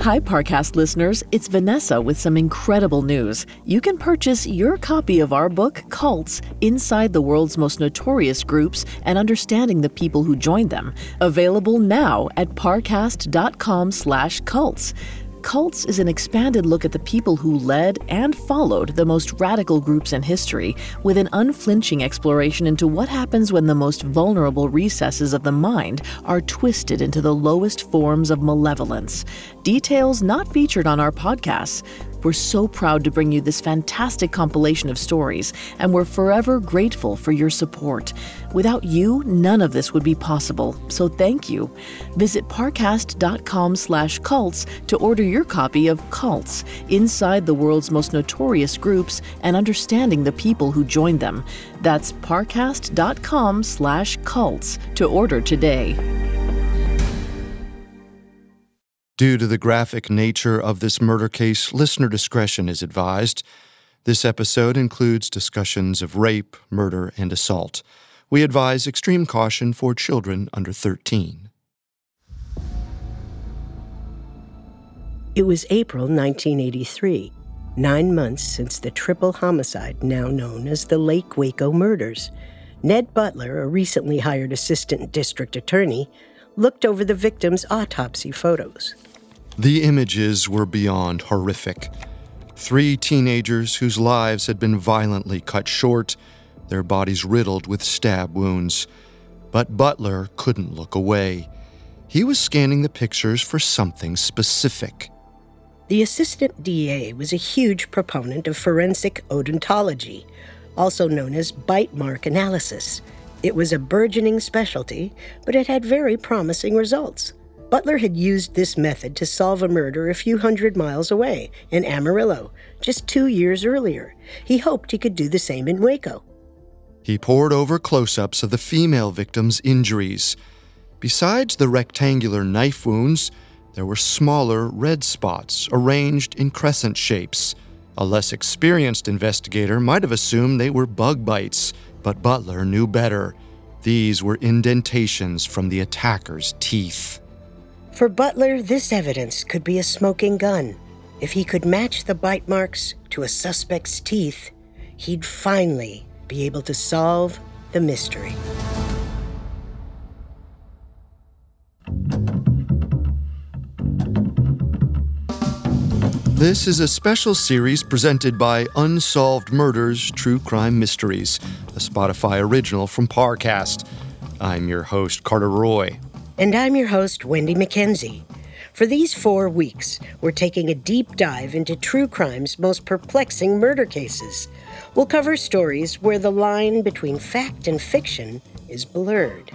Hi, Parcast listeners. It's Vanessa with some incredible news. You can purchase your copy of our book, Cults Inside the World's Most Notorious Groups and Understanding the People Who Joined Them, available now at parcast.com/slash cults. Cults is an expanded look at the people who led and followed the most radical groups in history, with an unflinching exploration into what happens when the most vulnerable recesses of the mind are twisted into the lowest forms of malevolence. Details not featured on our podcasts. We're so proud to bring you this fantastic compilation of stories, and we're forever grateful for your support. Without you, none of this would be possible, so thank you. Visit parcast.com slash cults to order your copy of Cults, Inside the World's Most Notorious Groups and Understanding the People Who Joined Them. That's parcast.com slash cults to order today. Due to the graphic nature of this murder case, listener discretion is advised. This episode includes discussions of rape, murder, and assault. We advise extreme caution for children under 13. It was April 1983, nine months since the triple homicide now known as the Lake Waco murders. Ned Butler, a recently hired assistant district attorney, looked over the victims' autopsy photos. The images were beyond horrific. Three teenagers whose lives had been violently cut short, their bodies riddled with stab wounds. But Butler couldn't look away. He was scanning the pictures for something specific. The assistant DA was a huge proponent of forensic odontology, also known as bite mark analysis. It was a burgeoning specialty, but it had very promising results. Butler had used this method to solve a murder a few hundred miles away in Amarillo just two years earlier. He hoped he could do the same in Waco. He pored over close ups of the female victim's injuries. Besides the rectangular knife wounds, there were smaller red spots arranged in crescent shapes. A less experienced investigator might have assumed they were bug bites, but Butler knew better. These were indentations from the attacker's teeth. For Butler, this evidence could be a smoking gun. If he could match the bite marks to a suspect's teeth, he'd finally be able to solve the mystery. This is a special series presented by Unsolved Murders True Crime Mysteries, a Spotify original from Parcast. I'm your host, Carter Roy. And I'm your host, Wendy McKenzie. For these four weeks, we're taking a deep dive into true crime's most perplexing murder cases. We'll cover stories where the line between fact and fiction is blurred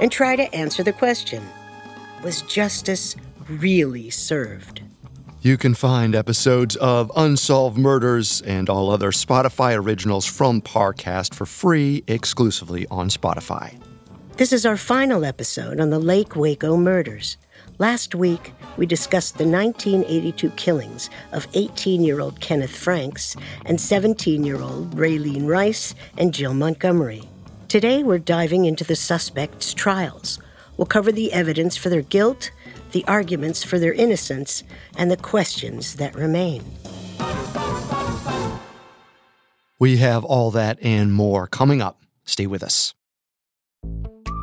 and try to answer the question Was justice really served? You can find episodes of Unsolved Murders and all other Spotify originals from Parcast for free exclusively on Spotify. This is our final episode on the Lake Waco murders. Last week, we discussed the 1982 killings of 18 year old Kenneth Franks and 17 year old Raylene Rice and Jill Montgomery. Today, we're diving into the suspects' trials. We'll cover the evidence for their guilt, the arguments for their innocence, and the questions that remain. We have all that and more coming up. Stay with us.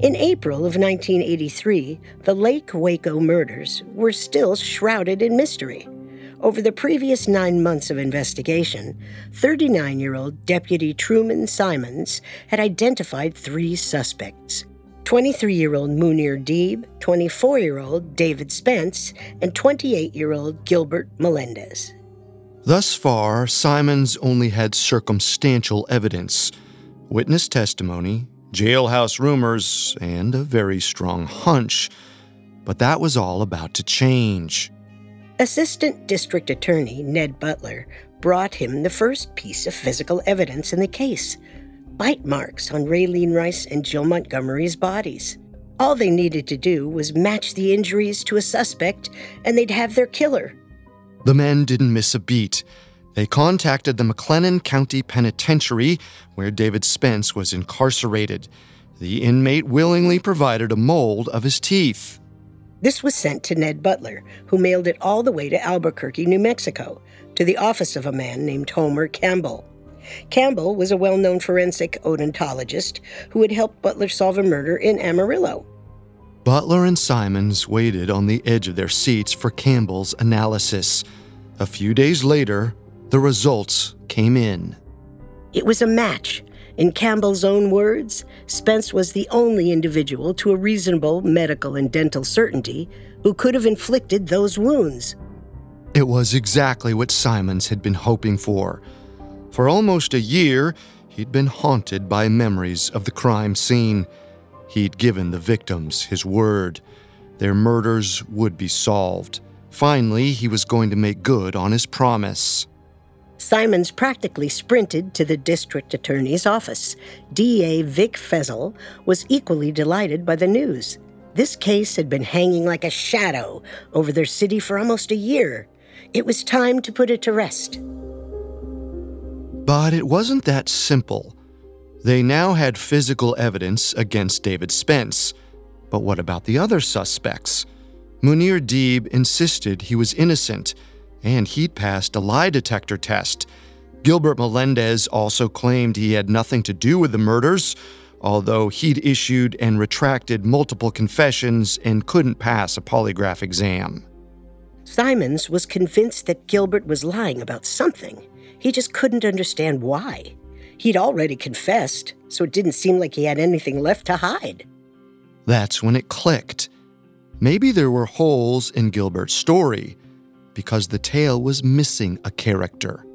In April of 1983, the Lake Waco murders were still shrouded in mystery. Over the previous nine months of investigation, 39 year old Deputy Truman Simons had identified three suspects 23 year old Munir Deeb, 24 year old David Spence, and 28 year old Gilbert Melendez. Thus far, Simons only had circumstantial evidence witness testimony, jailhouse rumors, and a very strong hunch. But that was all about to change. Assistant District Attorney Ned Butler brought him the first piece of physical evidence in the case bite marks on Raylene Rice and Jill Montgomery's bodies. All they needed to do was match the injuries to a suspect, and they'd have their killer. The men didn't miss a beat. They contacted the McLennan County Penitentiary, where David Spence was incarcerated. The inmate willingly provided a mold of his teeth. This was sent to Ned Butler, who mailed it all the way to Albuquerque, New Mexico, to the office of a man named Homer Campbell. Campbell was a well known forensic odontologist who had helped Butler solve a murder in Amarillo. Butler and Simons waited on the edge of their seats for Campbell's analysis. A few days later, the results came in. It was a match. In Campbell's own words, Spence was the only individual to a reasonable medical and dental certainty who could have inflicted those wounds. It was exactly what Simons had been hoping for. For almost a year, he'd been haunted by memories of the crime scene. He'd given the victims his word. Their murders would be solved. Finally, he was going to make good on his promise. Simons practically sprinted to the district attorney's office. DA Vic Feazell was equally delighted by the news. This case had been hanging like a shadow over their city for almost a year. It was time to put it to rest. But it wasn't that simple. They now had physical evidence against David Spence. But what about the other suspects? Munir Deeb insisted he was innocent, and he'd passed a lie detector test. Gilbert Melendez also claimed he had nothing to do with the murders, although he'd issued and retracted multiple confessions and couldn't pass a polygraph exam. Simons was convinced that Gilbert was lying about something. He just couldn't understand why. He'd already confessed, so it didn't seem like he had anything left to hide. That's when it clicked. Maybe there were holes in Gilbert's story because the tale was missing a character,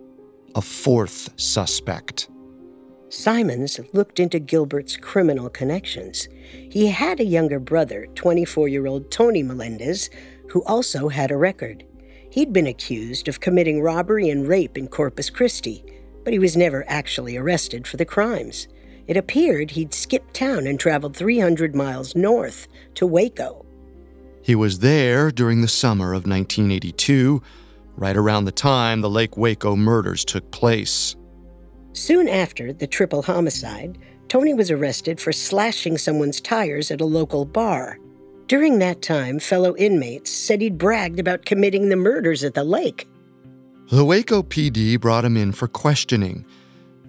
a fourth suspect. Simons looked into Gilbert's criminal connections. He had a younger brother, 24 year old Tony Melendez, who also had a record. He'd been accused of committing robbery and rape in Corpus Christi, but he was never actually arrested for the crimes. It appeared he'd skipped town and traveled 300 miles north to Waco. He was there during the summer of 1982, right around the time the Lake Waco murders took place. Soon after the triple homicide, Tony was arrested for slashing someone's tires at a local bar. During that time, fellow inmates said he'd bragged about committing the murders at the lake. The Waco PD brought him in for questioning.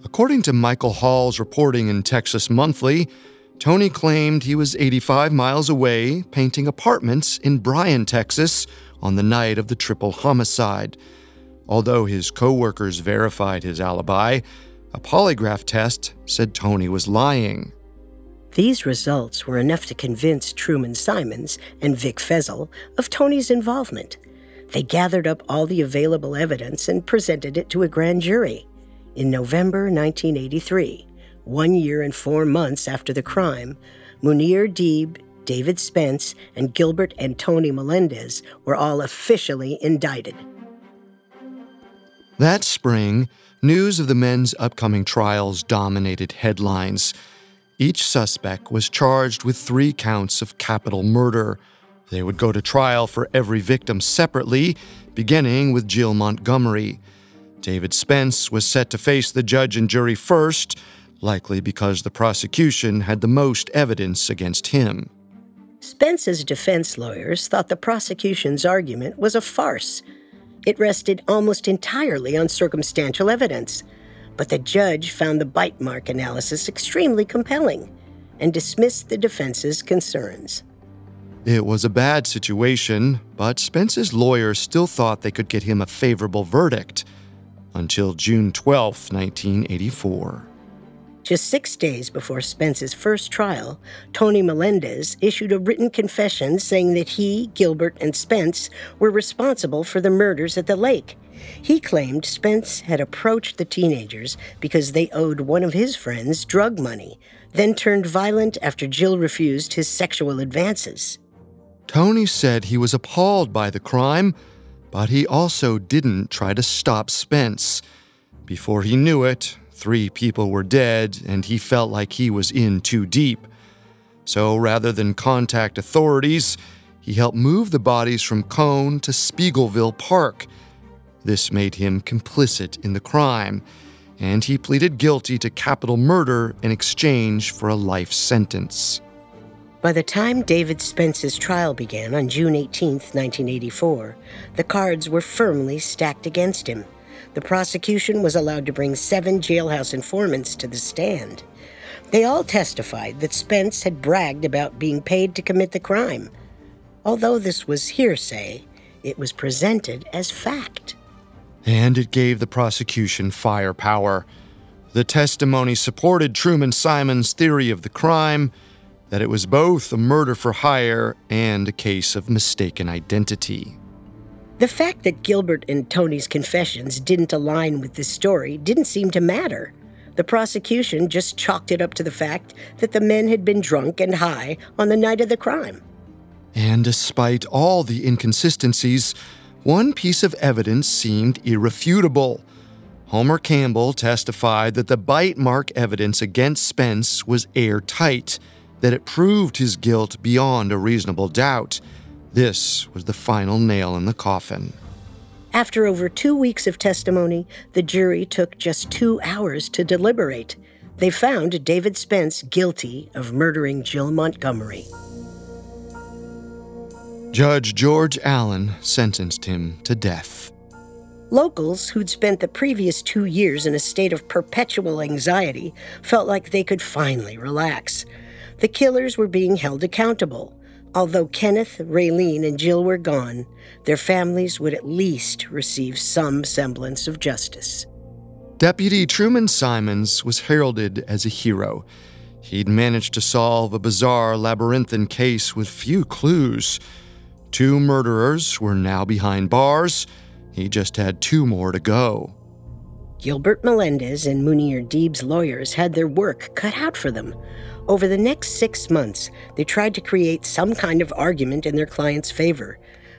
According to Michael Hall's reporting in Texas Monthly, Tony claimed he was 85 miles away painting apartments in Bryan, Texas on the night of the triple homicide. Although his coworkers verified his alibi, a polygraph test said Tony was lying. These results were enough to convince Truman Simons and Vic Feazell of Tony's involvement. They gathered up all the available evidence and presented it to a grand jury. In November 1983, one year and four months after the crime, Munir Deeb, David Spence, and Gilbert and Tony Melendez were all officially indicted. That spring, news of the men's upcoming trials dominated headlines. Each suspect was charged with three counts of capital murder. They would go to trial for every victim separately, beginning with Jill Montgomery. David Spence was set to face the judge and jury first, likely because the prosecution had the most evidence against him. Spence's defense lawyers thought the prosecution's argument was a farce. It rested almost entirely on circumstantial evidence but the judge found the bite mark analysis extremely compelling and dismissed the defense's concerns. It was a bad situation, but Spence's lawyers still thought they could get him a favorable verdict until June 12, 1984. Just six days before Spence's first trial, Tony Melendez issued a written confession saying that he, Gilbert, and Spence were responsible for the murders at the lake. He claimed Spence had approached the teenagers because they owed one of his friends drug money, then turned violent after Jill refused his sexual advances. Tony said he was appalled by the crime, But he also didn't try to stop Spence. Before he knew it, three people were dead, and he felt like he was in too deep. So rather than contact authorities, he helped move the bodies from Koehne to Speegleville Park. This made him complicit in the crime, and he pleaded guilty to capital murder in exchange for a life sentence. By the time David Spence's trial began on June 18, 1984, the cards were firmly stacked against him. The prosecution was allowed to bring seven jailhouse informants to the stand. They all testified that Spence had bragged about being paid to commit the crime. Although this was hearsay, it was presented as fact. And it gave the prosecution firepower. The testimony supported Truman Simons' theory of the crime that it was both a murder for hire and a case of mistaken identity. The fact that Gilbert and Tony's confessions didn't align with this story didn't seem to matter. The prosecution just chalked it up to the fact that the men had been drunk and high on the night of the crime. And despite all the inconsistencies, one piece of evidence seemed irrefutable. Homer Campbell testified that the bite mark evidence against Spence was airtight that it proved his guilt beyond a reasonable doubt. This was the final nail in the coffin. After over two weeks of testimony, the jury took just two hours to deliberate. They found David Spence guilty of murdering Jill Montgomery. Judge George Allen sentenced him to death. Locals who'd spent the previous two years in a state of perpetual anxiety felt like they could finally relax. The killers were being held accountable. Although Kenneth, Raylene, and Jill were gone, their families would at least receive some semblance of justice. Deputy Truman Simons was heralded as a hero. He'd managed to solve a bizarre labyrinthine case with few clues. Two murderers were now behind bars. He just had two more to go. Gilbert Melendez and Munir Deeb's lawyers had their work cut out for them. Over the next six months, they tried to create some kind of argument in their client's favor.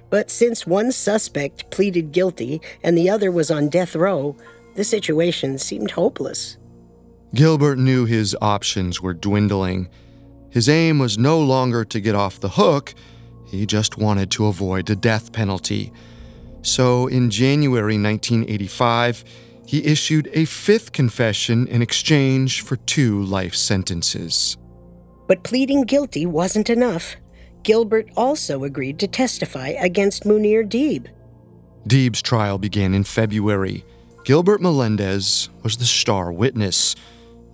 But since one suspect pleaded guilty and the other was on death row, the situation seemed hopeless. Gilbert knew his options were dwindling. His aim was no longer to get off the hook, he just wanted to avoid the death penalty. So in January 1985, he issued a fifth confession in exchange for two life sentences. But pleading guilty wasn't enough. Gilbert also agreed to testify against Munir Deeb. Deeb's trial began in February. Gilbert Melendez was the star witness.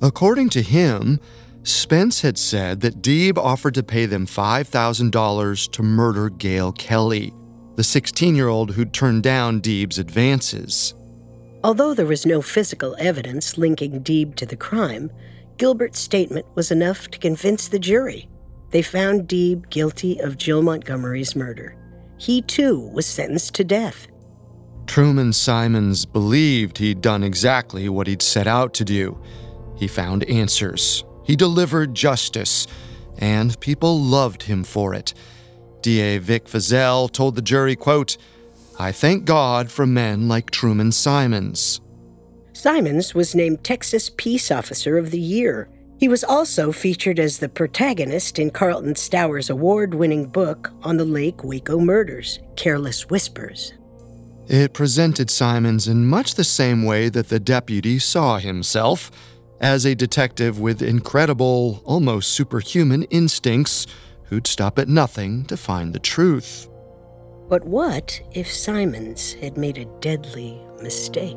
According to him, Spence had said that Deeb offered to pay them $5,000 to murder Gail Kelly, the 16 year old who'd turned down Deeb's advances. Although there was no physical evidence linking Deeb to the crime, Gilbert's statement was enough to convince the jury. They found Deeb guilty of Jill Montgomery's murder. He too was sentenced to death. Truman Simons believed he'd done exactly what he'd set out to do. He found answers, he delivered justice, and people loved him for it. DA Vic Feazell told the jury, quote, I thank God for men like Truman Simons. Simons was named Texas Peace Officer of the Year. He was also featured as the protagonist in Carlton Stowers' award winning book on the Lake Waco murders, Careless Whispers. It presented Simons in much the same way that the deputy saw himself as a detective with incredible, almost superhuman instincts who'd stop at nothing to find the truth. But what if Simons had made a deadly mistake?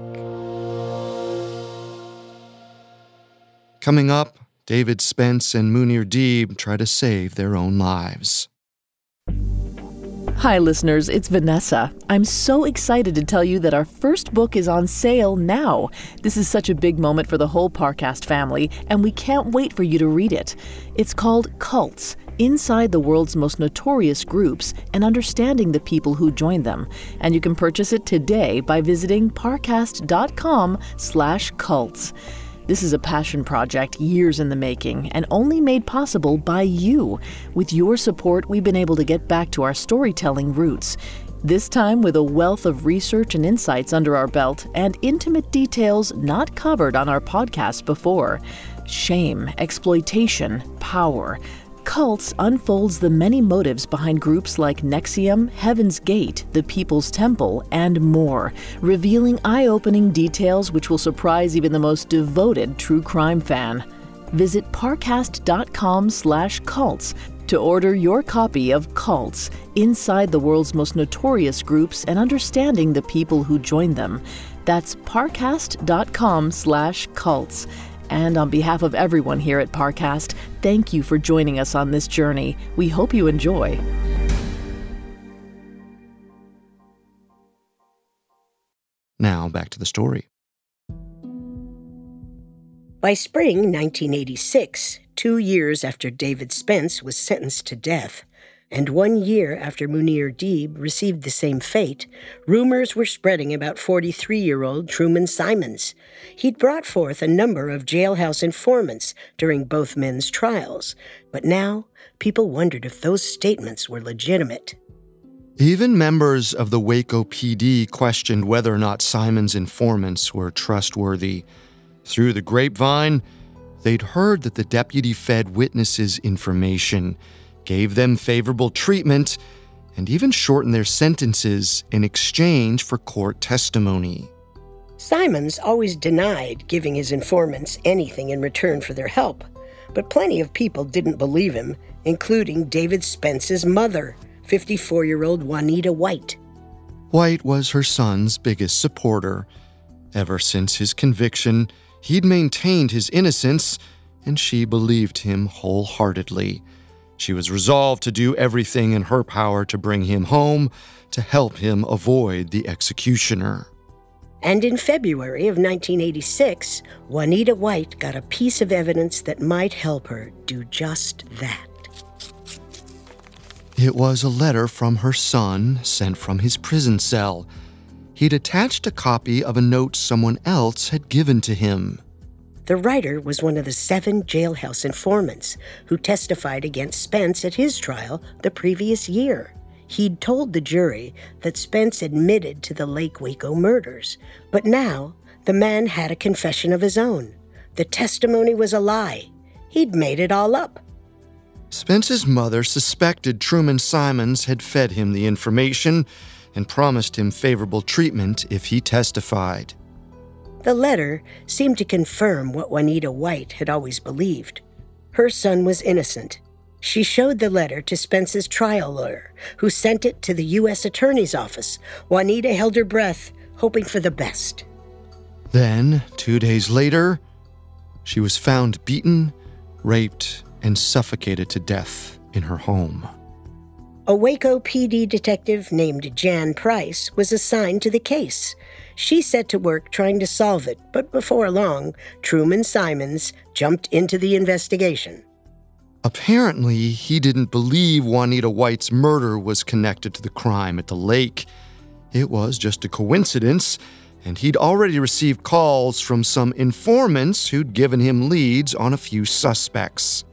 Coming up, David Spence and Munir Deeb try to save their own lives. Hi, listeners, it's Vanessa. I'm so excited to tell you that our first book is on sale now. This is such a big moment for the whole Parcast family, and we can't wait for you to read it. It's called Cults inside the world's most notorious groups and understanding the people who join them. And you can purchase it today by visiting parcast.com/cults. This is a passion project years in the making and only made possible by you. With your support, we've been able to get back to our storytelling roots. This time with a wealth of research and insights under our belt and intimate details not covered on our podcast before. Shame, exploitation, power. Cults unfolds the many motives behind groups like NXIVM, Heaven's Gate, the People's Temple, and more, revealing eye opening details which will surprise even the most devoted true crime fan. Visit parcast.com slash cults to order your copy of Cults Inside the World's Most Notorious Groups and Understanding the People Who Joined Them. That's parcast.com slash cults. And on behalf of everyone here at Parcast, thank you for joining us on this journey. We hope you enjoy. Now, back to the story. By spring 1986, two years after David Spence was sentenced to death, and one year after Munir Deeb received the same fate, rumors were spreading about 43 year old Truman Simons. He'd brought forth a number of jailhouse informants during both men's trials, but now people wondered if those statements were legitimate. Even members of the Waco PD questioned whether or not Simons' informants were trustworthy. Through the grapevine, they'd heard that the deputy fed witnesses information gave them favorable treatment, and even shortened their sentences in exchange for court testimony. Simons always denied giving his informants anything in return for their help, but plenty of people didn't believe him, including David Spence's mother, 54 year old Juanita White. White was her son's biggest supporter. Ever since his conviction, he'd maintained his innocence, and she believed him wholeheartedly. She was resolved to do everything in her power to bring him home, to help him avoid the executioner. And in February of 1986, Juanita White got a piece of evidence that might help her do just that. It was a letter from her son sent from his prison cell. He'd attached a copy of a note someone else had given to him. The writer was one of the seven jailhouse informants who testified against Spence at his trial the previous year. He'd told the jury that Spence admitted to the Lake Waco murders, but now the man had a confession of his own. The testimony was a lie. He'd made it all up. Spence's mother suspected Truman Simons had fed him the information and promised him favorable treatment if he testified. The letter seemed to confirm what Juanita White had always believed. Her son was innocent. She showed the letter to Spence's trial lawyer, who sent it to the U.S. Attorney's Office. Juanita held her breath, hoping for the best. Then, two days later, she was found beaten, raped, and suffocated to death in her home. A Waco PD detective named Jan Price was assigned to the case. She set to work trying to solve it, but before long, Truman Simons jumped into the investigation. Apparently, he didn't believe Juanita White's murder was connected to the crime at the lake. It was just a coincidence, and he'd already received calls from some informants who'd given him leads on a few suspects.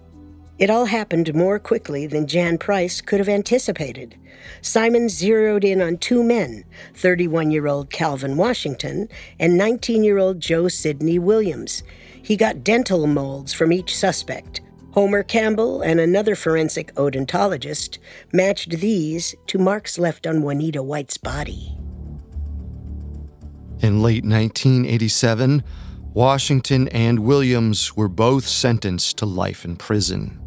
It all happened more quickly than Jan Price could have anticipated. Simon zeroed in on two men 31 year old Calvin Washington and 19 year old Joe Sidney Williams. He got dental molds from each suspect. Homer Campbell and another forensic odontologist matched these to marks left on Juanita White's body. In late 1987, Washington and Williams were both sentenced to life in prison.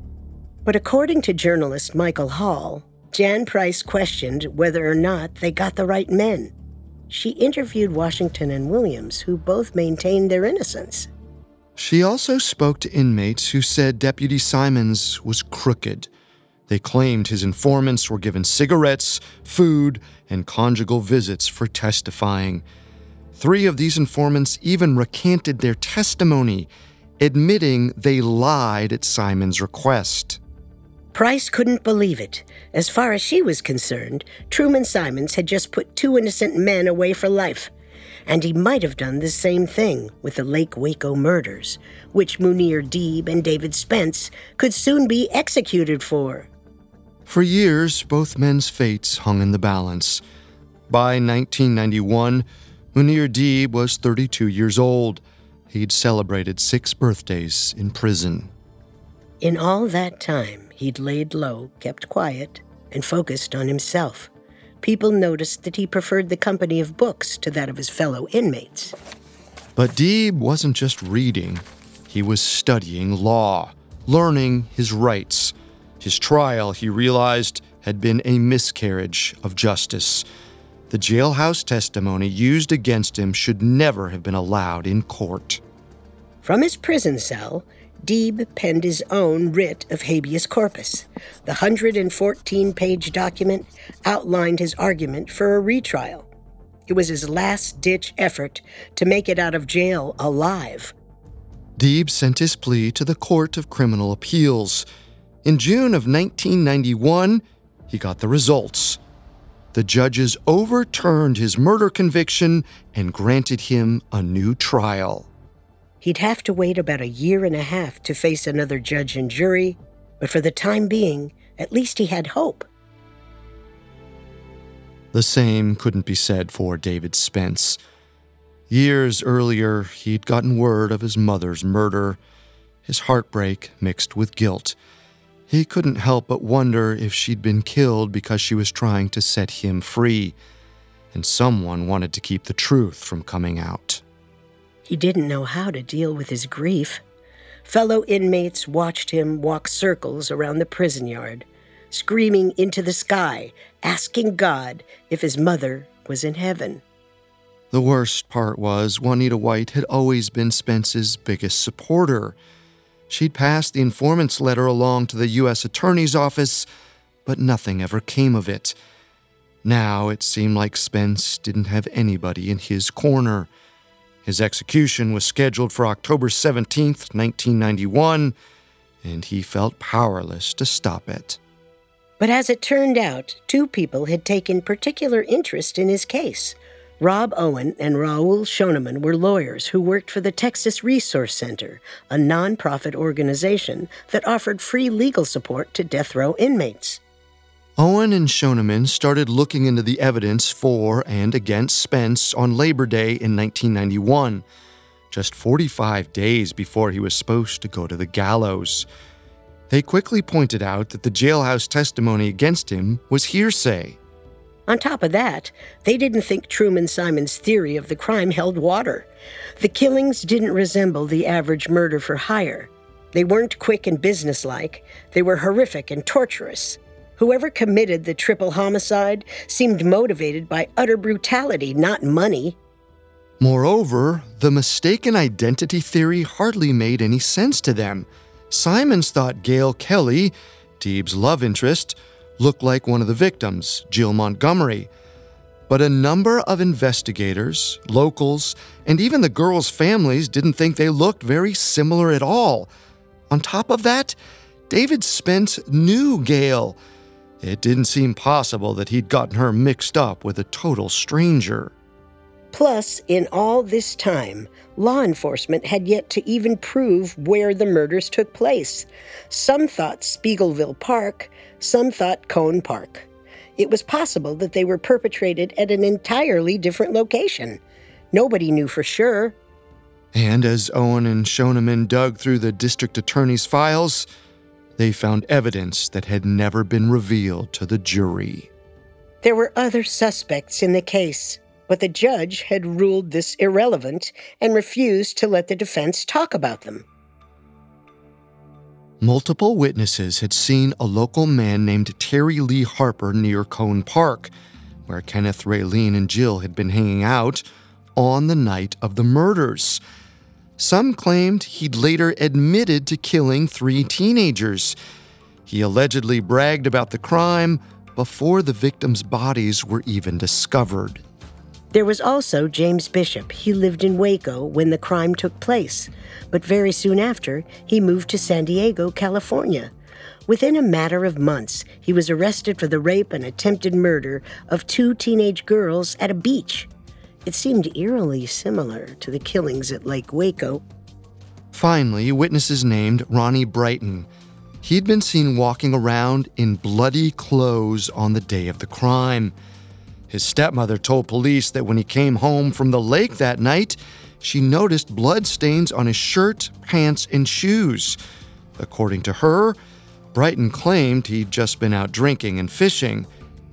But according to journalist Michael Hall, Jan Price questioned whether or not they got the right men. She interviewed Washington and Williams, who both maintained their innocence. She also spoke to inmates who said Deputy Simons was crooked. They claimed his informants were given cigarettes, food, and conjugal visits for testifying. Three of these informants even recanted their testimony, admitting they lied at Simons' request. Price couldn't believe it. As far as she was concerned, Truman Simons had just put two innocent men away for life. And he might have done the same thing with the Lake Waco murders, which Munir Deeb and David Spence could soon be executed for. For years, both men's fates hung in the balance. by 1991, Munir Deeb was 32 years old. He'd celebrated six birthdays in prison. In all that time, he'd laid low, kept quiet, and focused on himself. People noticed that he preferred the company of books to that of his fellow inmates. But Deeb wasn't just reading, he was studying law, learning his rights. His trial, he realized, had been a miscarriage of justice. The jailhouse testimony used against him should never have been allowed in court. From his prison cell, Deeb penned his own writ of habeas corpus. The 114 page document outlined his argument for a retrial. It was his last ditch effort to make it out of jail alive. Deeb sent his plea to the Court of Criminal Appeals. In June of 1991, he got the results. The judges overturned his murder conviction and granted him a new trial. He'd have to wait about a year and a half to face another judge and jury, but for the time being, at least he had hope. The same couldn't be said for David Spence. Years earlier, he'd gotten word of his mother's murder, his heartbreak mixed with guilt. He couldn't help but wonder if she'd been killed because she was trying to set him free, and someone wanted to keep the truth from coming out. He didn't know how to deal with his grief. Fellow inmates watched him walk circles around the prison yard, screaming into the sky, asking God if his mother was in heaven. The worst part was Juanita White had always been Spence's biggest supporter. She'd passed the informant's letter along to the U.S. Attorney's Office, but nothing ever came of it. Now it seemed like Spence didn't have anybody in his corner. His execution was scheduled for October 17, 1991, and he felt powerless to stop it. But as it turned out, two people had taken particular interest in his case. Rob Owen and Raoul Schonemann were lawyers who worked for the Texas Resource Center, a nonprofit organization that offered free legal support to death row inmates. Owen and Schonemann started looking into the evidence for and against Spence on Labor Day in 1991, just 45 days before he was supposed to go to the gallows. They quickly pointed out that the jailhouse testimony against him was hearsay. On top of that, they didn't think Truman Simons' theory of the crime held water. The killings didn't resemble the average murder for hire. They weren't quick and businesslike, they were horrific and torturous. Whoever committed the triple homicide seemed motivated by utter brutality, not money. Moreover, the mistaken identity theory hardly made any sense to them. Simons thought Gail Kelly, Deeb's love interest, looked like one of the victims, Jill Montgomery. But a number of investigators, locals, and even the girls' families didn't think they looked very similar at all. On top of that, David Spence knew Gail it didn't seem possible that he'd gotten her mixed up with a total stranger. Plus, in all this time, law enforcement had yet to even prove where the murders took place. Some thought Speegleville Park, some thought Koehne Park. It was possible that they were perpetrated at an entirely different location. Nobody knew for sure. And as Owen and Schonemann dug through the district attorney's files, they found evidence that had never been revealed to the jury. There were other suspects in the case, but the judge had ruled this irrelevant and refused to let the defense talk about them. Multiple witnesses had seen a local man named Terry Lee Harper near Koehne Park, where Kenneth Raylene and Jill had been hanging out on the night of the murders. Some claimed he'd later admitted to killing three teenagers. He allegedly bragged about the crime before the victims' bodies were even discovered. There was also James Bishop. He lived in Waco when the crime took place, but very soon after, he moved to San Diego, California. Within a matter of months, he was arrested for the rape and attempted murder of two teenage girls at a beach. It seemed eerily similar to the killings at Lake Waco. Finally, witnesses named Ronnie Brighton. He'd been seen walking around in bloody clothes on the day of the crime. His stepmother told police that when he came home from the lake that night, she noticed blood stains on his shirt, pants, and shoes. According to her, Brighton claimed he'd just been out drinking and fishing.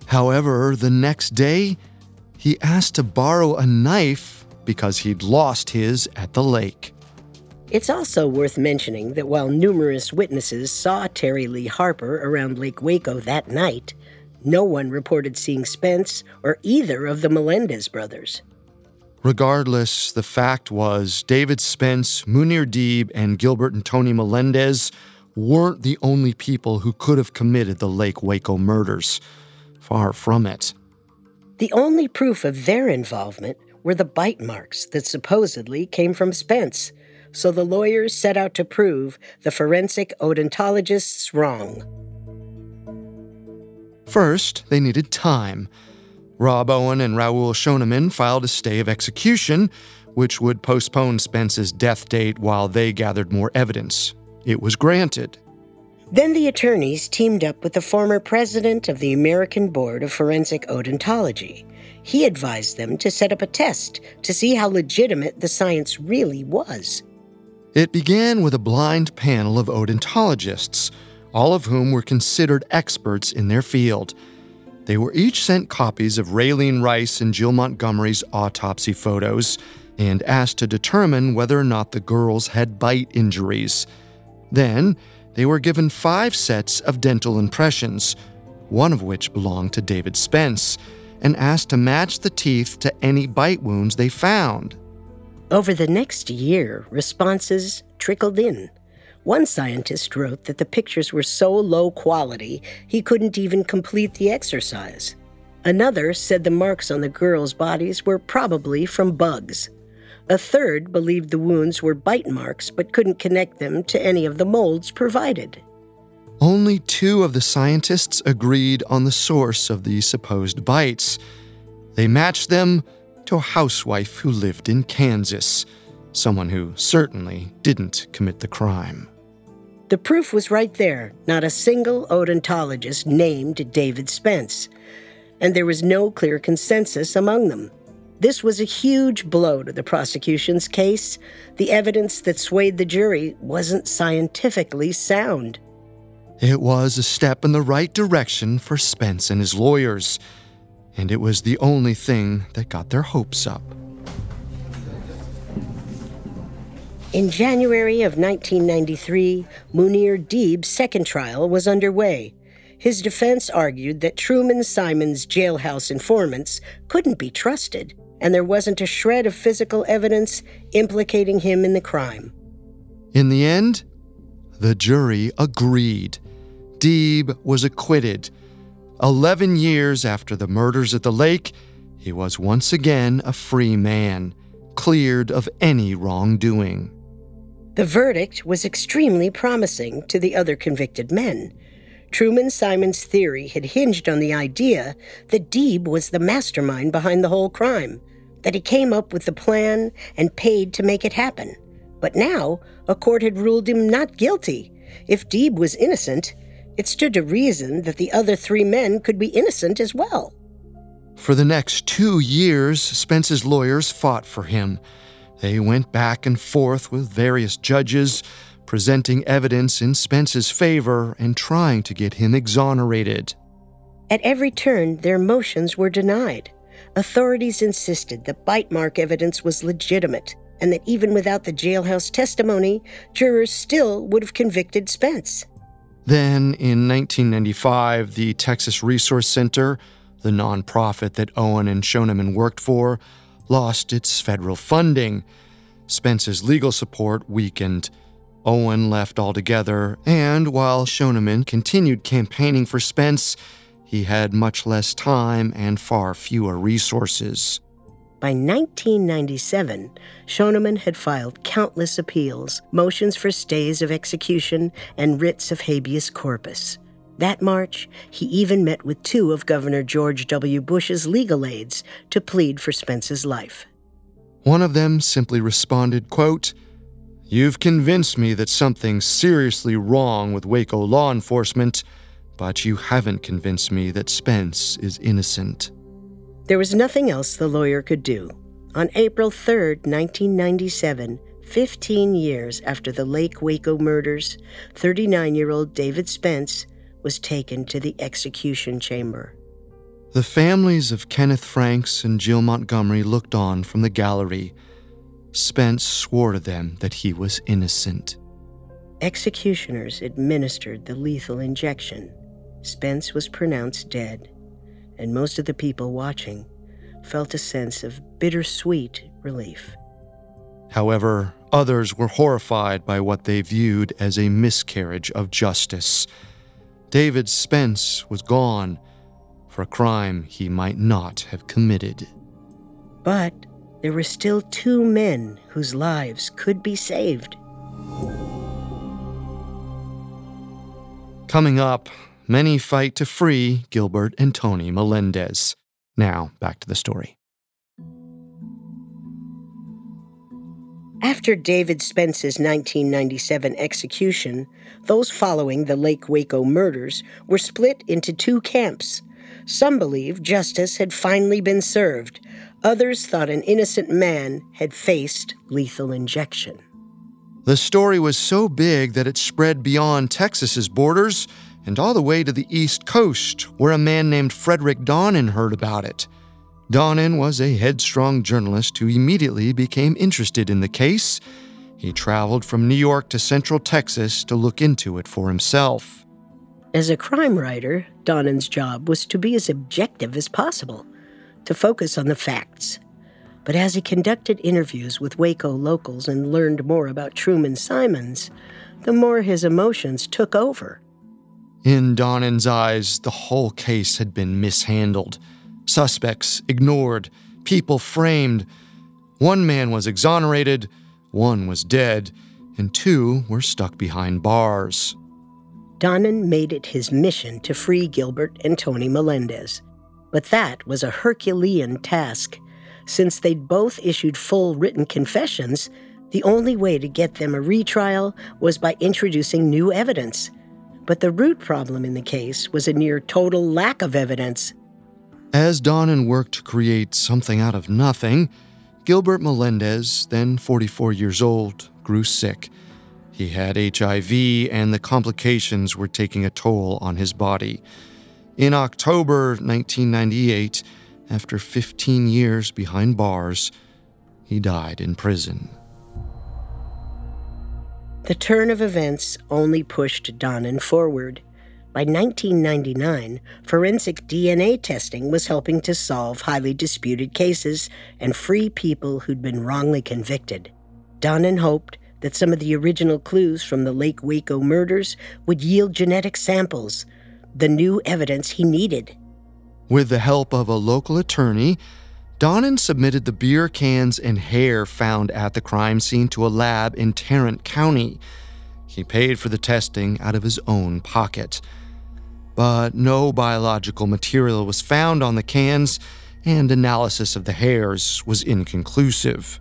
However, the next day, he asked to borrow a knife because he'd lost his at the lake. It's also worth mentioning that while numerous witnesses saw Terry Lee Harper around Lake Waco that night, no one reported seeing Spence or either of the Melendez brothers. Regardless, the fact was David Spence, Munir Deeb, and Gilbert and Tony Melendez weren't the only people who could have committed the Lake Waco murders. Far from it. The only proof of their involvement were the bite marks that supposedly came from Spence, so the lawyers set out to prove the forensic odontologists wrong. First, they needed time. Rob Owen and Raoul Schonemann filed a stay of execution, which would postpone Spence's death date while they gathered more evidence. It was granted. Then the attorneys teamed up with the former president of the American Board of Forensic Odontology. He advised them to set up a test to see how legitimate the science really was. It began with a blind panel of odontologists, all of whom were considered experts in their field. They were each sent copies of Raylene Rice and Jill Montgomery's autopsy photos and asked to determine whether or not the girls had bite injuries. Then, they were given five sets of dental impressions, one of which belonged to David Spence, and asked to match the teeth to any bite wounds they found. Over the next year, responses trickled in. One scientist wrote that the pictures were so low quality he couldn't even complete the exercise. Another said the marks on the girls' bodies were probably from bugs. A third believed the wounds were bite marks but couldn't connect them to any of the molds provided. Only two of the scientists agreed on the source of these supposed bites. They matched them to a housewife who lived in Kansas, someone who certainly didn't commit the crime. The proof was right there not a single odontologist named David Spence, and there was no clear consensus among them. This was a huge blow to the prosecution's case. The evidence that swayed the jury wasn't scientifically sound. It was a step in the right direction for Spence and his lawyers, and it was the only thing that got their hopes up. In January of 1993, Munir Deeb's second trial was underway. His defense argued that Truman Simons' jailhouse informants couldn't be trusted, and there wasn't a shred of physical evidence implicating him in the crime. In the end, the jury agreed. Deeb was acquitted. Eleven years after the murders at the lake, he was once again a free man, cleared of any wrongdoing. The verdict was extremely promising to the other convicted men. Truman Simons' theory had hinged on the idea that Deeb was the mastermind behind the whole crime, that he came up with the plan and paid to make it happen. But now, a court had ruled him not guilty. If Deeb was innocent, it stood to reason that the other three men could be innocent as well. For the next two years, Spence's lawyers fought for him. They went back and forth with various judges, presenting evidence in Spence's favor and trying to get him exonerated. At every turn, their motions were denied. Authorities insisted that bite mark evidence was legitimate and that even without the jailhouse testimony, jurors still would have convicted Spence. Then, in 1995, the Texas Resource Center, the nonprofit that Owen and Schonemann worked for, lost its federal funding. Spence's legal support weakened. Owen left altogether, and while Schonemann continued campaigning for Spence, he had much less time and far fewer resources. By 1997, Schonemann had filed countless appeals, motions for stays of execution, and writs of habeas corpus. That March, he even met with two of Governor George W. Bush's legal aides to plead for Spence's life. One of them simply responded, quote, You've convinced me that something's seriously wrong with Waco law enforcement, but you haven't convinced me that Spence is innocent. There was nothing else the lawyer could do. On April 3, 1997, 15 years after the Lake Waco murders, 39 year old David Spence was taken to the execution chamber. The families of Kenneth Franks and Jill Montgomery looked on from the gallery. Spence swore to them that he was innocent. Executioners administered the lethal injection. Spence was pronounced dead, and most of the people watching felt a sense of bittersweet relief. However, others were horrified by what they viewed as a miscarriage of justice. David Spence was gone for a crime he might not have committed. But there were still two men whose lives could be saved. Coming up, many fight to free Gilbert and Tony Melendez. Now, back to the story. After David Spence's 1997 execution, those following the Lake Waco murders were split into two camps. Some believed justice had finally been served. Others thought an innocent man had faced lethal injection. The story was so big that it spread beyond Texas's borders and all the way to the East Coast, where a man named Frederick Donnan heard about it. Donnan was a headstrong journalist who immediately became interested in the case. He traveled from New York to Central Texas to look into it for himself. As a crime writer, Donnan's job was to be as objective as possible, to focus on the facts. But as he conducted interviews with Waco locals and learned more about Truman Simons, the more his emotions took over. In Donnan's eyes, the whole case had been mishandled suspects ignored, people framed. One man was exonerated, one was dead, and two were stuck behind bars. Donnan made it his mission to free Gilbert and Tony Melendez. But that was a Herculean task. Since they'd both issued full written confessions, the only way to get them a retrial was by introducing new evidence. But the root problem in the case was a near total lack of evidence. As Donnan worked to create something out of nothing, Gilbert Melendez, then 44 years old, grew sick. He had HIV, and the complications were taking a toll on his body. In October 1998, after 15 years behind bars, he died in prison. The turn of events only pushed Donnan forward. By 1999, forensic DNA testing was helping to solve highly disputed cases and free people who'd been wrongly convicted. Donnan hoped that some of the original clues from the Lake Waco murders would yield genetic samples, the new evidence he needed. With the help of a local attorney, Donnan submitted the beer cans and hair found at the crime scene to a lab in Tarrant County. He paid for the testing out of his own pocket but no biological material was found on the cans, and analysis of the hairs was inconclusive.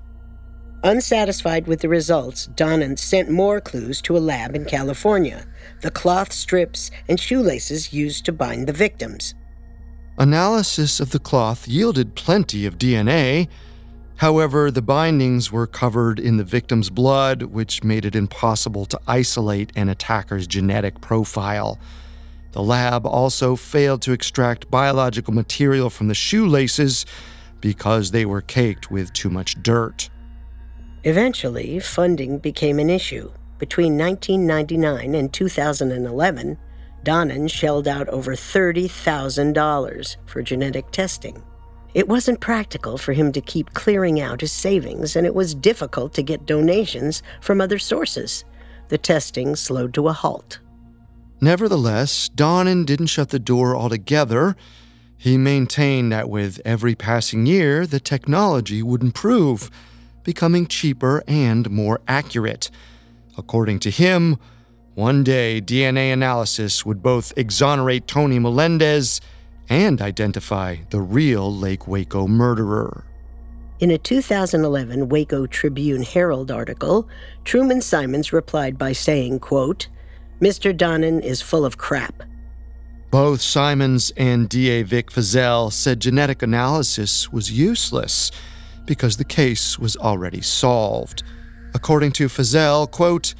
Unsatisfied with the results, Donnan sent more clues to a lab in California the cloth strips and shoelaces used to bind the victims. Analysis of the cloth yielded plenty of DNA. However, the bindings were covered in the victim's blood, which made it impossible to isolate an attacker's genetic profile. The lab also failed to extract biological material from the shoelaces because they were caked with too much dirt. Eventually, funding became an issue. Between 1999 and 2011, Donnan shelled out over $30,000 for genetic testing. It wasn't practical for him to keep clearing out his savings, and it was difficult to get donations from other sources. The testing slowed to a halt. Nevertheless, Donnan didn't shut the door altogether. He maintained that with every passing year, the technology would improve, becoming cheaper and more accurate. According to him, one day DNA analysis would both exonerate Tony Melendez and identify the real Lake Waco murderer. In a 2011 Waco Tribune Herald article, Truman Simons replied by saying, quote, Mr. Donnan is full of crap. Both Simons and DA Vic Feazell said genetic analysis was useless because the case was already solved. According to Feazell, quote,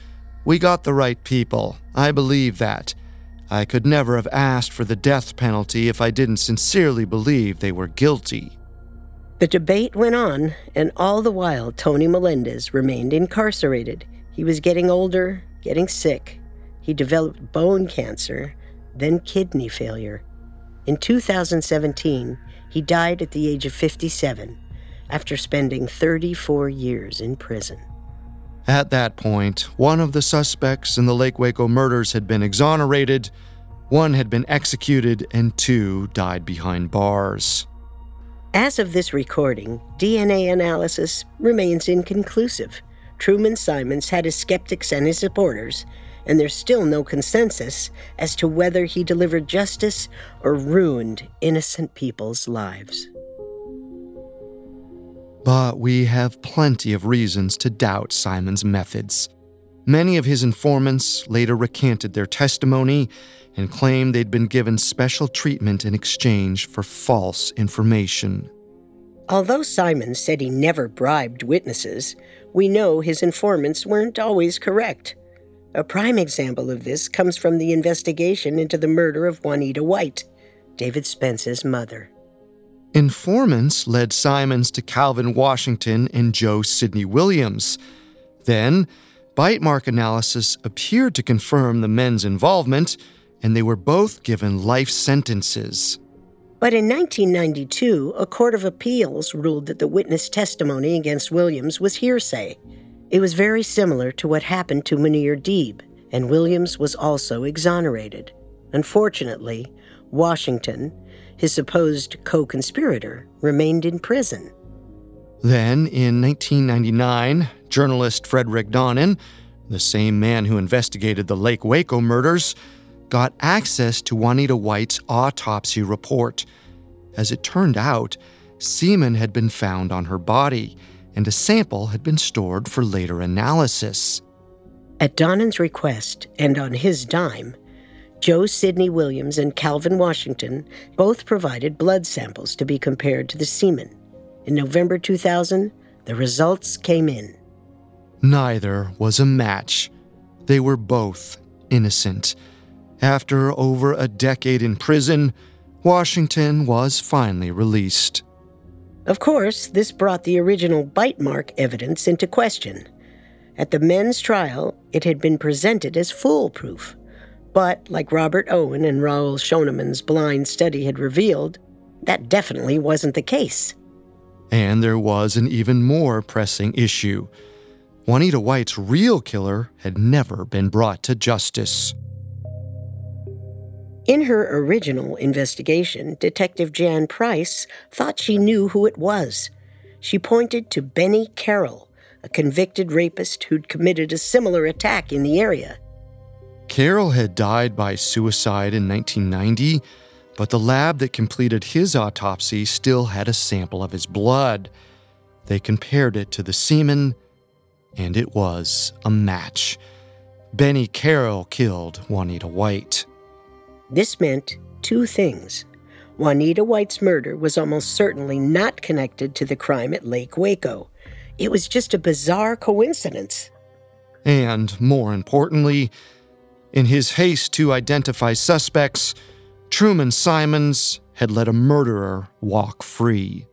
We got the right people. I believe that. I could never have asked for the death penalty if I didn't sincerely believe they were guilty. The debate went on, and all the while, Tony Melendez remained incarcerated. He was getting older, getting sick. He developed bone cancer, then kidney failure. In 2017, he died at the age of 57 after spending 34 years in prison. At that point, one of the suspects in the Lake Waco murders had been exonerated, one had been executed, and two died behind bars. As of this recording, DNA analysis remains inconclusive. Truman Simons had his skeptics and his supporters, and there's still no consensus as to whether he delivered justice or ruined innocent people's lives. But we have plenty of reasons to doubt Simons' methods. Many of his informants later recanted their testimony and claimed they'd been given special treatment in exchange for false information. Although Simon said he never bribed witnesses, we know his informants weren't always correct. A prime example of this comes from the investigation into the murder of Juanita White, David Spence's mother. Informants led Simons to Calvin Washington and Joe Sidney Williams. Then, bite mark analysis appeared to confirm the men's involvement, and they were both given life sentences. But in 1992, a court of appeals ruled that the witness testimony against Williams was hearsay. It was very similar to what happened to Munir Deeb, and Williams was also exonerated. Unfortunately, Washington, his supposed co conspirator, remained in prison. Then, in 1999, journalist Frederick Donnan, the same man who investigated the Lake Waco murders, got access to Juanita White's autopsy report. As it turned out, semen had been found on her body, and a sample had been stored for later analysis. At Donnan's request and on his dime, Joe Sidney Williams and Calvin Washington both provided blood samples to be compared to the semen. In November 2000, the results came in. Neither was a match. They were both innocent. After over a decade in prison, Washington was finally released. Of course, this brought the original bite mark evidence into question. At the men's trial, it had been presented as foolproof. But, like Robert Owen and Raoul Schonemann's blind study had revealed, that definitely wasn't the case. And there was an even more pressing issue. Juanita White's real killer had never been brought to justice. In her original investigation, Detective Jan Price thought she knew who it was. She pointed to Benny Carroll, a convicted rapist who'd committed a similar attack in the area. Carroll had died by suicide in 1990, but the lab that completed his autopsy still had a sample of his blood. They compared it to the semen, and it was a match. Benny Carroll killed Juanita White. This meant two things. Juanita White's murder was almost certainly not connected to the crime at Lake Waco. It was just a bizarre coincidence. And more importantly, in his haste to identify suspects, Truman Simons had let a murderer walk free.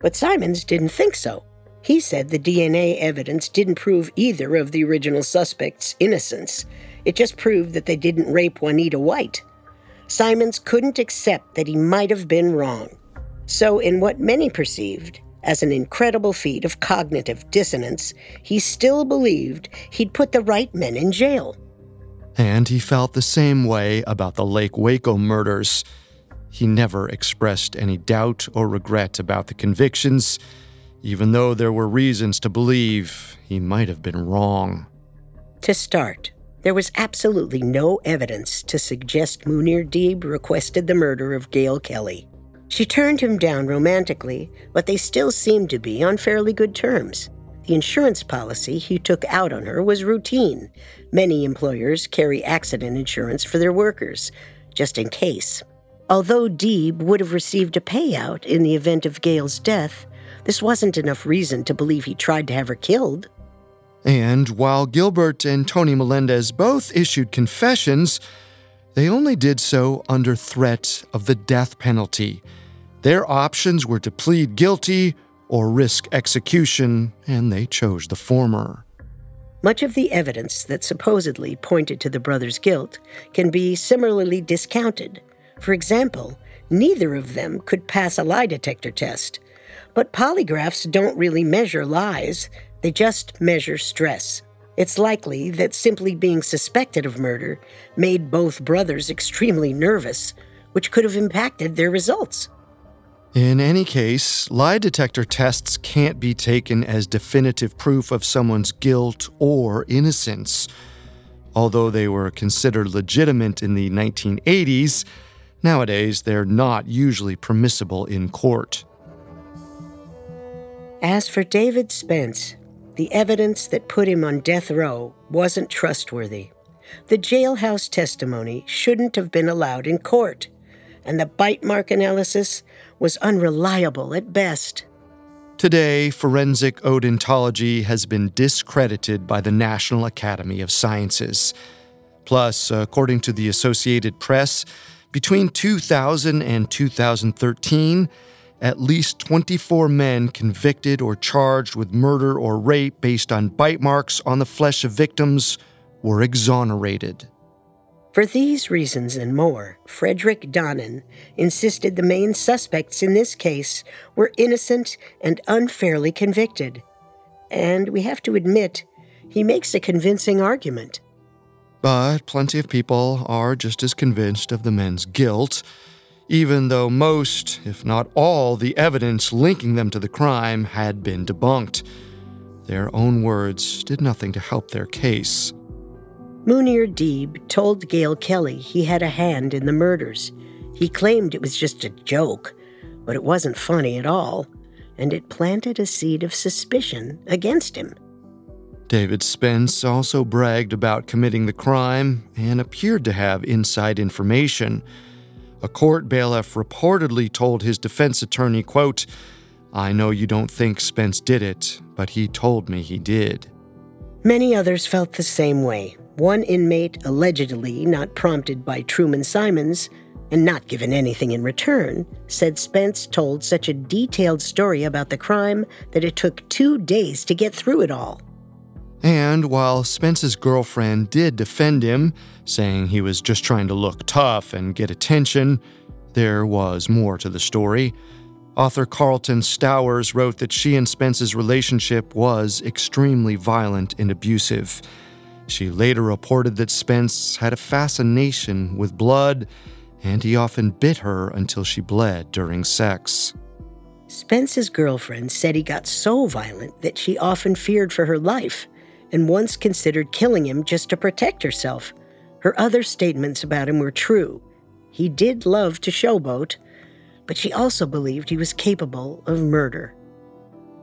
But Simons didn't think so. He said the DNA evidence didn't prove either of the original suspects' innocence. It just proved that they didn't rape Juanita White. Simons couldn't accept that he might have been wrong. So, in what many perceived as an incredible feat of cognitive dissonance, he still believed he'd put the right men in jail. And he felt the same way about the Lake Waco murders. He never expressed any doubt or regret about the convictions, even though there were reasons to believe he might have been wrong. To start, there was absolutely no evidence to suggest Munir Deeb requested the murder of Gail Kelly. She turned him down romantically, but they still seemed to be on fairly good terms. The insurance policy he took out on her was routine. Many employers carry accident insurance for their workers. just in case. Although Deeb would have received a payout in the event of Gail's death, this wasn't enough reason to believe he tried to have her killed. And while Gilbert and Tony Melendez both issued confessions, they only did so under threat of the death penalty. Their options were to plead guilty or risk execution, and they chose the former. Much of the evidence that supposedly pointed to the brothers' guilt can be similarly discounted. For example, neither of them could pass a lie detector test. But polygraphs don't really measure lies, they just measure stress. It's likely that simply being suspected of murder made both brothers extremely nervous, which could have impacted their results. In any case, lie detector tests can't be taken as definitive proof of someone's guilt or innocence. Although they were considered legitimate in the 1980s, nowadays they're not usually permissible in court. As for David Spence, the evidence that put him on death row wasn't trustworthy. The jailhouse testimony shouldn't have been allowed in court, and the bite mark analysis was unreliable at best. Today, forensic odontology has been discredited by the National Academy of Sciences. Plus, according to the Associated Press, between 2000 and 2013, at least 24 men convicted or charged with murder or rape based on bite marks on the flesh of victims were exonerated. For these reasons and more, Frederick Donnan insisted the main suspects in this case were innocent and unfairly convicted. And we have to admit, he makes a convincing argument. But plenty of people are just as convinced of the men's guilt even though most, if not all, the evidence linking them to the crime had been debunked. Their own words did nothing to help their case. Munir Deeb told Gail Kelly he had a hand in the murders. He claimed it was just a joke, but it wasn't funny at all, and it planted a seed of suspicion against him. David Spence also bragged about committing the crime and appeared to have inside information. A court bailiff reportedly told his defense attorney, quote, I know you don't think Spence did it, but he told me he did. Many others felt the same way. One inmate, allegedly not prompted by Truman Simons and not given anything in return, said Spence told such a detailed story about the crime that it took two days to get through it all. And while Spence's girlfriend did defend him, saying he was just trying to look tough and get attention, there was more to the story. Author Carlton Stowers wrote that she and Spence's relationship was extremely violent and abusive. She later reported that Spence had a fascination with blood, and he often bit her until she bled during sex. Spence's girlfriend said he got so violent that she often feared for her life and once considered killing him just to protect herself. Her other statements about him were true. He did love to showboat, but she also believed he was capable of murder.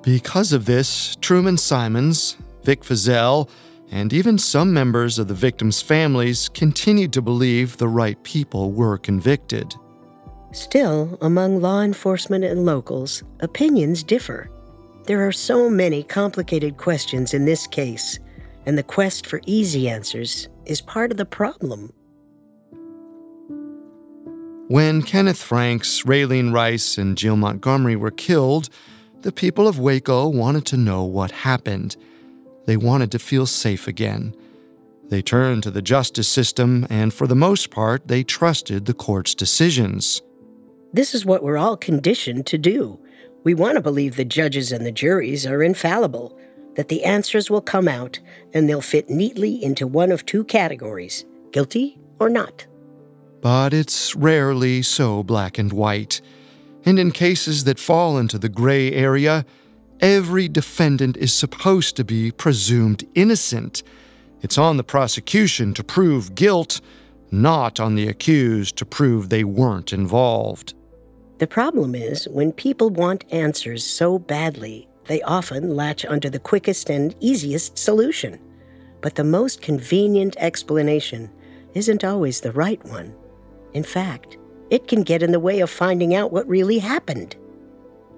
Because of this, Truman Simons, Vic Feazell, and even some members of the victims' families continued to believe the right people were convicted. Still, among law enforcement and locals, opinions differ. There are so many complicated questions in this case, and the quest for easy answers is part of the problem. When Kenneth Franks, Raylene Rice, and Jill Montgomery were killed, the people of Waco wanted to know what happened. They wanted to feel safe again. They turned to the justice system, and for the most part, they trusted the court's decisions. This is what we're all conditioned to do we want to believe the judges and the juries are infallible, that the answers will come out and they'll fit neatly into one of two categories guilty or not. But it's rarely so black and white. And in cases that fall into the gray area, every defendant is supposed to be presumed innocent. It's on the prosecution to prove guilt, not on the accused to prove they weren't involved. The problem is when people want answers so badly, they often latch onto the quickest and easiest solution. But the most convenient explanation isn't always the right one. In fact, it can get in the way of finding out what really happened.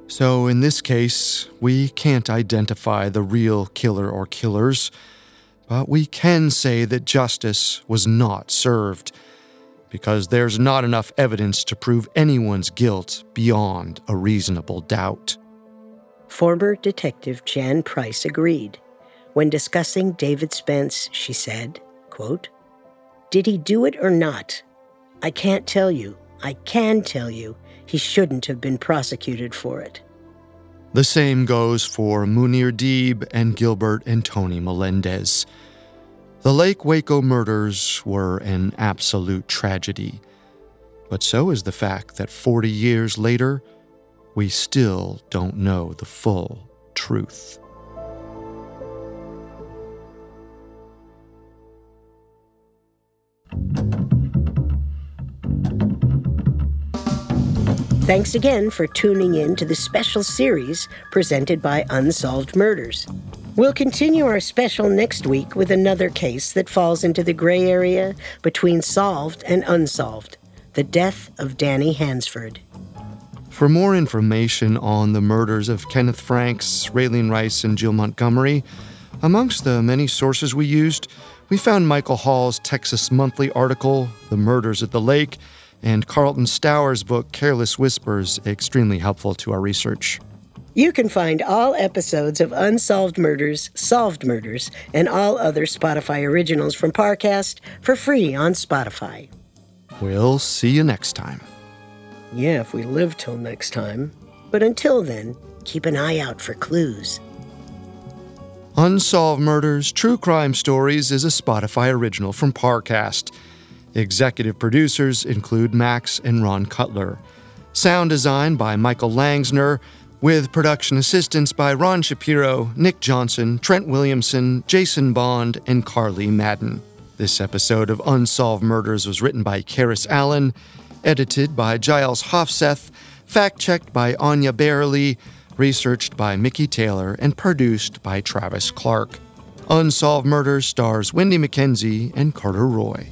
So, in this case, we can't identify the real killer or killers, but we can say that justice was not served because there's not enough evidence to prove anyone's guilt beyond a reasonable doubt. Former Detective Jan Price agreed. When discussing David Spence, she said, quote, Did he do it or not? I can't tell you. I can tell you he shouldn't have been prosecuted for it. The same goes for Munir Deeb and Gilbert and Tony Melendez. The Lake Waco murders were an absolute tragedy. But so is the fact that 40 years later, we still don't know the full truth. Thanks again for tuning in to the special series presented by Unsolved Murders. We'll continue our special next week with another case that falls into the gray area between solved and unsolved the death of Danny Hansford. For more information on the murders of Kenneth Franks, Raylene Rice, and Jill Montgomery, amongst the many sources we used, we found Michael Hall's Texas Monthly article, The Murders at the Lake, and Carlton Stowers' book, Careless Whispers, extremely helpful to our research. You can find all episodes of Unsolved Murders, Solved Murders, and all other Spotify originals from Parcast for free on Spotify. We'll see you next time. Yeah, if we live till next time. But until then, keep an eye out for clues. Unsolved Murders True Crime Stories is a Spotify original from Parcast. Executive producers include Max and Ron Cutler. Sound design by Michael Langsner, with production assistance by Ron Shapiro, Nick Johnson, Trent Williamson, Jason Bond, and Carly Madden. This episode of Unsolved Murders was written by Karis Allen, edited by Giles Hofseth, fact checked by Anya Barely, researched by Mickey Taylor, and produced by Travis Clark. Unsolved Murders stars Wendy McKenzie and Carter Roy.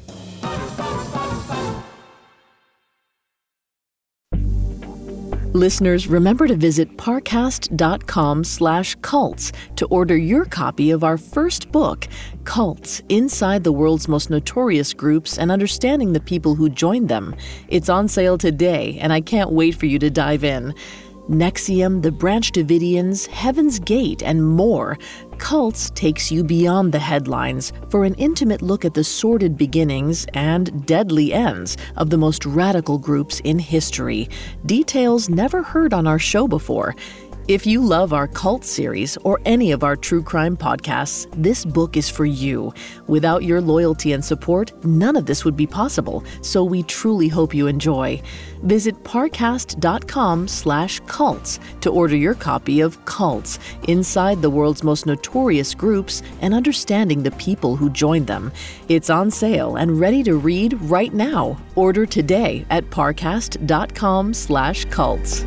Listeners, remember to visit parcast.com slash cults to order your copy of our first book, Cults Inside the World's Most Notorious Groups and Understanding the People Who Joined Them. It's on sale today, and I can't wait for you to dive in. NXIVM, the Branch Davidians, Heaven's Gate, and more. Cults takes you beyond the headlines for an intimate look at the sordid beginnings and deadly ends of the most radical groups in history. Details never heard on our show before. If you love our cult series or any of our true crime podcasts, this book is for you. Without your loyalty and support, none of this would be possible, so we truly hope you enjoy. Visit parcast.com slash cults to order your copy of Cults, Inside the World's Most Notorious Groups and Understanding the People Who Joined Them. It's on sale and ready to read right now. Order today at parcast.com slash cults.